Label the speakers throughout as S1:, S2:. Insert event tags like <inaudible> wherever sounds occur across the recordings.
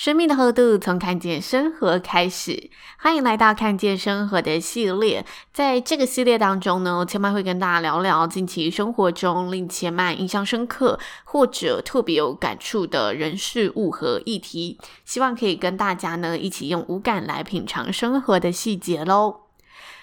S1: 生命的厚度从看见生活开始，欢迎来到看见生活的系列。在这个系列当中呢，千嫚会跟大家聊聊近期生活中令千嫚印象深刻或者特别有感触的人事物和议题，希望可以跟大家呢一起用五感来品尝生活的细节喽。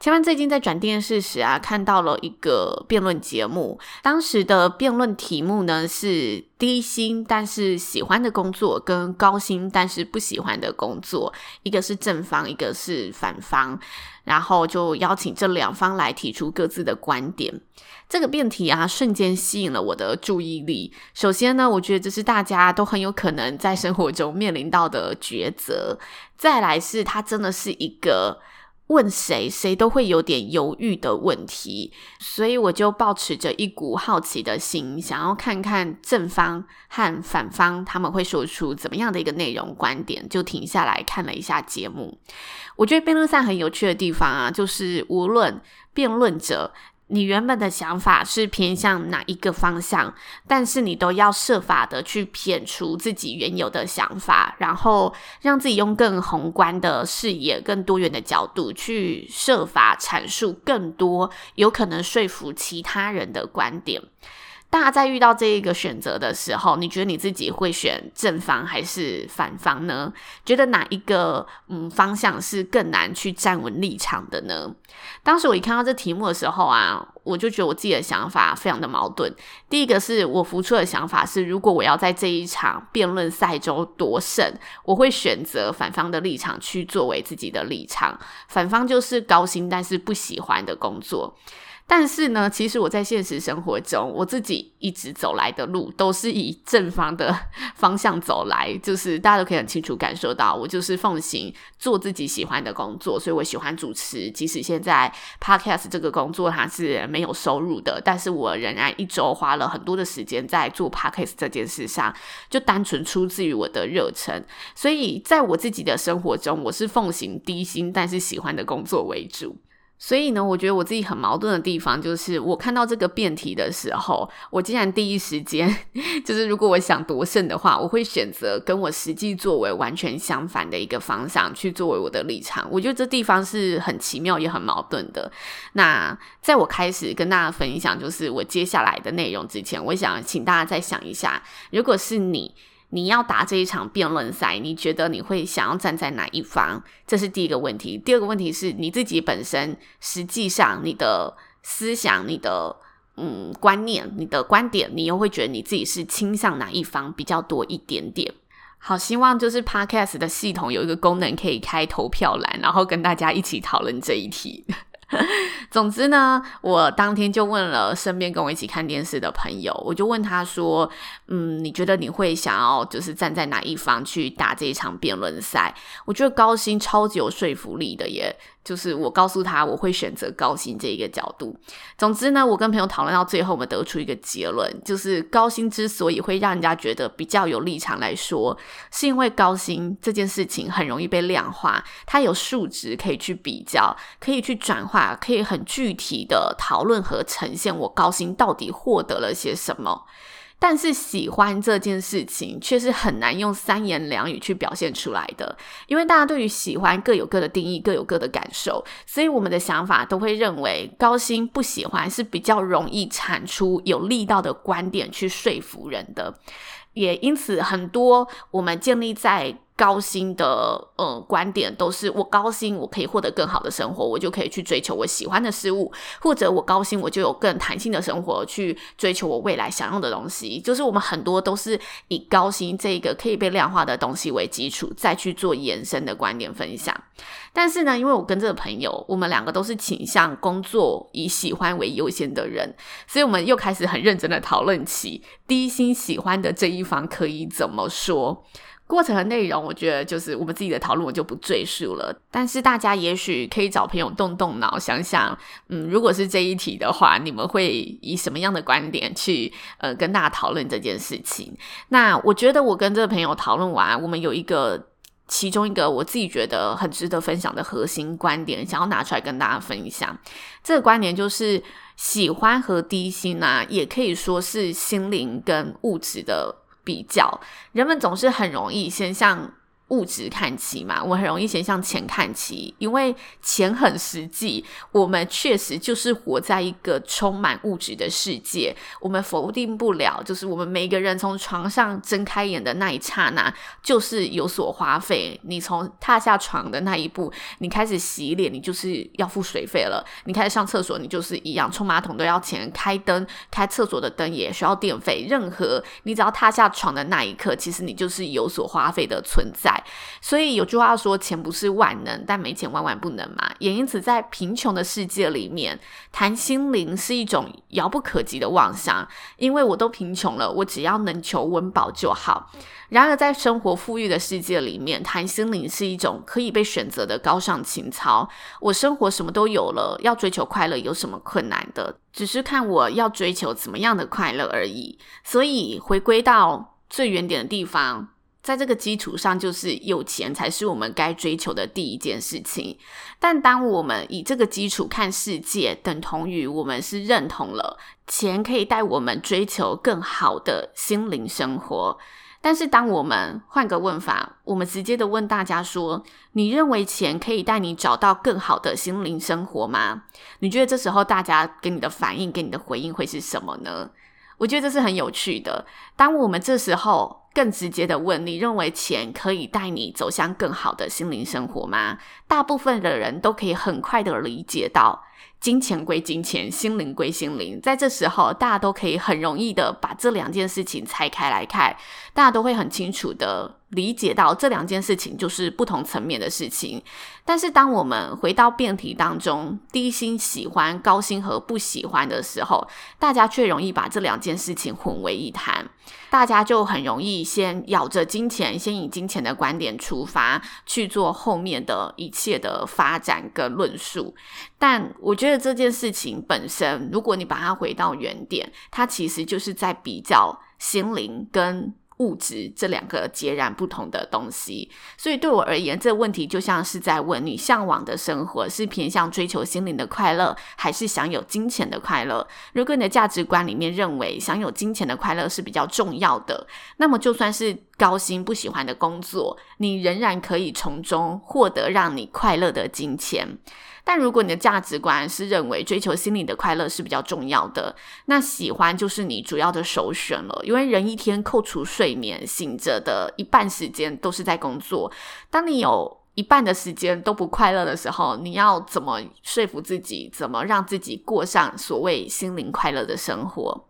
S1: 千嫚最近在转电视时啊，看到了一个辩论节目。当时的辩论题目呢是低薪但是喜欢的工作，跟高薪但是不喜欢的工作。一个是正方，一个是反方。然后就邀请这两方来提出各自的观点。这个辩题啊，瞬间吸引了我的注意力。首先呢，我觉得这是大家都很有可能在生活中面临到的抉择。再来是，它真的是一个。问谁，谁都会有点犹豫的问题，所以我就抱持着一股好奇的心，想要看看正方和反方他们会说出怎么样的一个内容观点，就停下来看了一下节目。我觉得辩论赛很有趣的地方啊，就是无论辩论者。你原本的想法是偏向哪一个方向，但是你都要设法的去撇除自己原有的想法，然后让自己用更宏观的视野、更多元的角度去设法阐述更多有可能说服其他人的观点。大家在遇到这一个选择的时候，你觉得你自己会选正方还是反方呢？觉得哪一个嗯方向是更难去站稳立场的呢？当时我一看到这题目的时候啊，我就觉得我自己的想法非常的矛盾。第一个是我浮出的想法是，如果我要在这一场辩论赛中夺胜，我会选择反方的立场去作为自己的立场。反方就是高薪但是不喜欢的工作。但是呢，其实我在现实生活中，我自己一直走来的路都是以正方的方向走来，就是大家都可以很清楚感受到，我就是奉行做自己喜欢的工作，所以我喜欢主持，即使现在 Podcast 这个工作它是没有收入的，但是我仍然一周花了很多的时间在做 Podcast 这件事上，就单纯出自于我的热忱，所以在我自己的生活中，我是奉行低薪但是喜欢的工作为主。所以呢，我觉得我自己很矛盾的地方就是，我看到这个辩题的时候，我竟然第一时间 <laughs> 就是，如果我想夺胜的话，我会选择跟我实际作为完全相反的一个方向去作为我的立场。我觉得这地方是很奇妙也很矛盾的。那在我开始跟大家分享就是我接下来的内容之前，我想请大家再想一下，如果是你。你要打这一场辩论赛，你觉得你会想要站在哪一方？这是第一个问题。第二个问题是你自己本身，实际上你的思想、你的嗯观念、你的观点，你又会觉得你自己是倾向哪一方比较多一点点？好，希望就是 Podcast 的系统有一个功能可以开投票栏，然后跟大家一起讨论这一题。<laughs> 总之呢，我当天就问了身边跟我一起看电视的朋友，我就问他说：“嗯，你觉得你会想要就是站在哪一方去打这一场辩论赛？”我觉得高薪超级有说服力的耶。就是我告诉他，我会选择高薪这一个角度。总之呢，我跟朋友讨论到最后，我们得出一个结论，就是高薪之所以会让人家觉得比较有立场来说，是因为高薪这件事情很容易被量化，它有数值可以去比较，可以去转化，可以很具体的讨论和呈现我高薪到底获得了些什么。但是喜欢这件事情却是很难用三言两语去表现出来的，因为大家对于喜欢各有各的定义，各有各的感受，所以我们的想法都会认为高薪不喜欢是比较容易产出有力道的观点去说服人的，也因此很多我们建立在高薪的呃观点，都是我高薪我可以获得更好的生活，我就可以去追求我喜欢的事物，或者我高薪我就有更弹性的生活去追求我未来想要的东西。就是我们很多都是以高薪这个可以被量化的东西为基础，再去做延伸的观点分享。但是呢，因为我跟这个朋友，我们两个都是倾向工作以喜欢为优先的人，所以我们又开始很认真的讨论起低薪喜欢的这一方可以怎么说。过程的内容，我觉得就是我们自己的讨论，我就不赘述了。但是大家也许可以找朋友动动脑，想想，嗯，如果是这一题的话，你们会以什么样的观点去呃跟大家讨论这件事情？那我觉得我跟这个朋友讨论完，我们有一个。其中一个我自己觉得很值得分享的核心观点，想要拿出来跟大家分享。这个观点就是喜欢和低薪啊，也可以说是心灵跟物质的比较。人们总是很容易先向物质看齐嘛，我很容易先向钱看齐，因为钱很实际。我们确实就是活在一个充满物质的世界，我们否定不了，就是我们每个人从床上睁开眼的那一刹那，就是有所花费。你从踏下床的那一步，你开始洗脸，你就是要付水费了；你开始上厕所，你就是一样，冲马桶都要钱，开灯、开厕所的灯也需要电费。任何你只要踏下床的那一刻，其实你就是有所花费的存在。所以有句话说，钱不是万能，但没钱万万不能嘛。也因此，在贫穷的世界里面，谈心灵是一种遥不可及的妄想。因为我都贫穷了，我只要能求温饱就好。然而，在生活富裕的世界里面，谈心灵是一种可以被选择的高尚情操。我生活什么都有了，要追求快乐有什么困难的？只是看我要追求怎么样的快乐而已。所以，回归到最原点的地方。在这个基础上，就是有钱才是我们该追求的第一件事情。但当我们以这个基础看世界，等同于我们是认同了钱可以带我们追求更好的心灵生活。但是，当我们换个问法，我们直接的问大家说：“你认为钱可以带你找到更好的心灵生活吗？”你觉得这时候大家给你的反应、给你的回应会是什么呢？我觉得这是很有趣的。当我们这时候更直接的问：“你认为钱可以带你走向更好的心灵生活吗？”大部分的人都可以很快的理解到。金钱归金钱，心灵归心灵。在这时候，大家都可以很容易的把这两件事情拆开来看，大家都会很清楚的理解到这两件事情就是不同层面的事情。但是，当我们回到辩题当中，低薪喜欢、高薪和不喜欢的时候，大家却容易把这两件事情混为一谈。大家就很容易先咬着金钱，先以金钱的观点出发去做后面的一切的发展跟论述。但我觉得这件事情本身，如果你把它回到原点，它其实就是在比较心灵跟。物质这两个截然不同的东西，所以对我而言，这个问题就像是在问你向往的生活是偏向追求心灵的快乐，还是享有金钱的快乐？如果你的价值观里面认为享有金钱的快乐是比较重要的，那么就算是高薪不喜欢的工作，你仍然可以从中获得让你快乐的金钱。但如果你的价值观是认为追求心灵的快乐是比较重要的，那喜欢就是你主要的首选了。因为人一天扣除睡眠，醒着的一半时间都是在工作。当你有一半的时间都不快乐的时候，你要怎么说服自己，怎么让自己过上所谓心灵快乐的生活？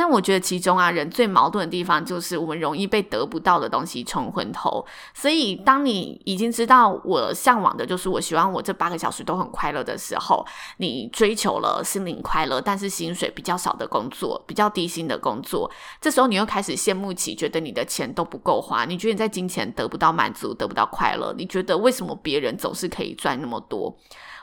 S1: 但我觉得其中啊，人最矛盾的地方就是我们容易被得不到的东西冲昏头。所以，当你已经知道我向往的就是我希望我这八个小时都很快乐的时候，你追求了心灵快乐，但是薪水比较少的工作，比较低薪的工作，这时候你又开始羡慕起，觉得你的钱都不够花，你觉得你在金钱得不到满足，得不到快乐，你觉得为什么别人总是可以赚那么多？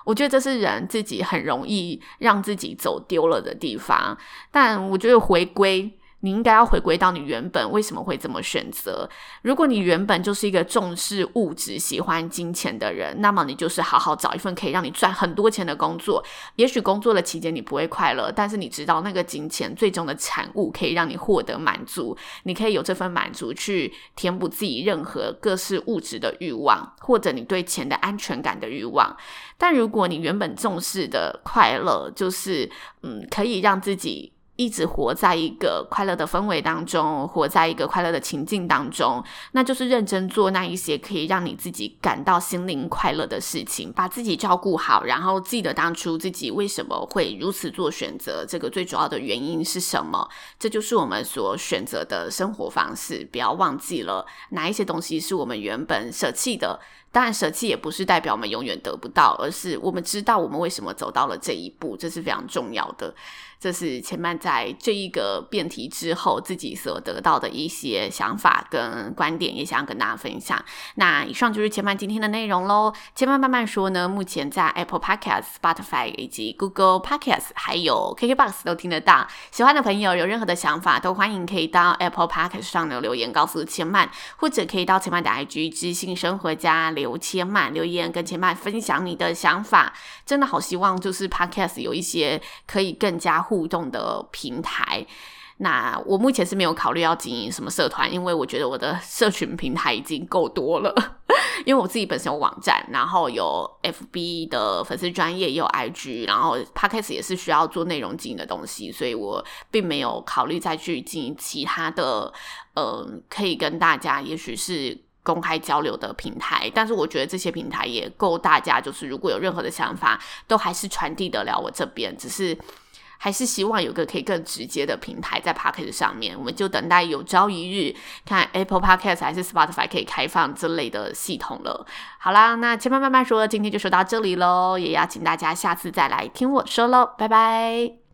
S1: 我觉得这是人自己很容易让自己走丢了的地方，但我觉得回归。你应该要回归到你原本为什么会这么选择。如果你原本就是一个重视物质、喜欢金钱的人，那么你就是好好找一份可以让你赚很多钱的工作。也许工作的期间你不会快乐，但是你知道那个金钱最终的产物可以让你获得满足。你可以有这份满足去填补自己任何各式物质的欲望，或者你对钱的安全感的欲望。但如果你原本重视的快乐，就是嗯，可以让自己。一直活在一个快乐的氛围当中，活在一个快乐的情境当中，那就是认真做那一些可以让你自己感到心灵快乐的事情，把自己照顾好，然后记得当初自己为什么会如此做选择，这个最主要的原因是什么？这就是我们所选择的生活方式。不要忘记了哪一些东西是我们原本舍弃的。当然，舍弃也不是代表我们永远得不到，而是我们知道我们为什么走到了这一步，这是非常重要的。这是千曼在这一个辩题之后自己所得到的一些想法跟观点，也想要跟大家分享。那以上就是千曼今天的内容喽。千曼慢慢说呢，目前在 Apple Podcast、Spotify 以及 Google Podcast 还有 KKBox 都听得到。喜欢的朋友有任何的想法，都欢迎可以到 Apple Podcast 上留留言告诉千曼，或者可以到千曼的 IG 知性生活家留千曼留言，跟千曼分享你的想法。真的好希望就是 Podcast 有一些可以更加。互动的平台，那我目前是没有考虑要经营什么社团，因为我觉得我的社群平台已经够多了。<laughs> 因为我自己本身有网站，然后有 FB 的粉丝专业，也有 IG，然后 Podcast 也是需要做内容经营的东西，所以我并没有考虑再去经营其他的，嗯、呃，可以跟大家也许是公开交流的平台。但是我觉得这些平台也够大家，就是如果有任何的想法，都还是传递得了我这边，只是。还是希望有个可以更直接的平台在 p o c k e t 上面，我们就等待有朝一日看 Apple Podcast 还是 Spotify 可以开放这类的系统了。好啦，那千曼慢慢说，今天就说到这里喽，也要请大家下次再来听我说喽，拜拜。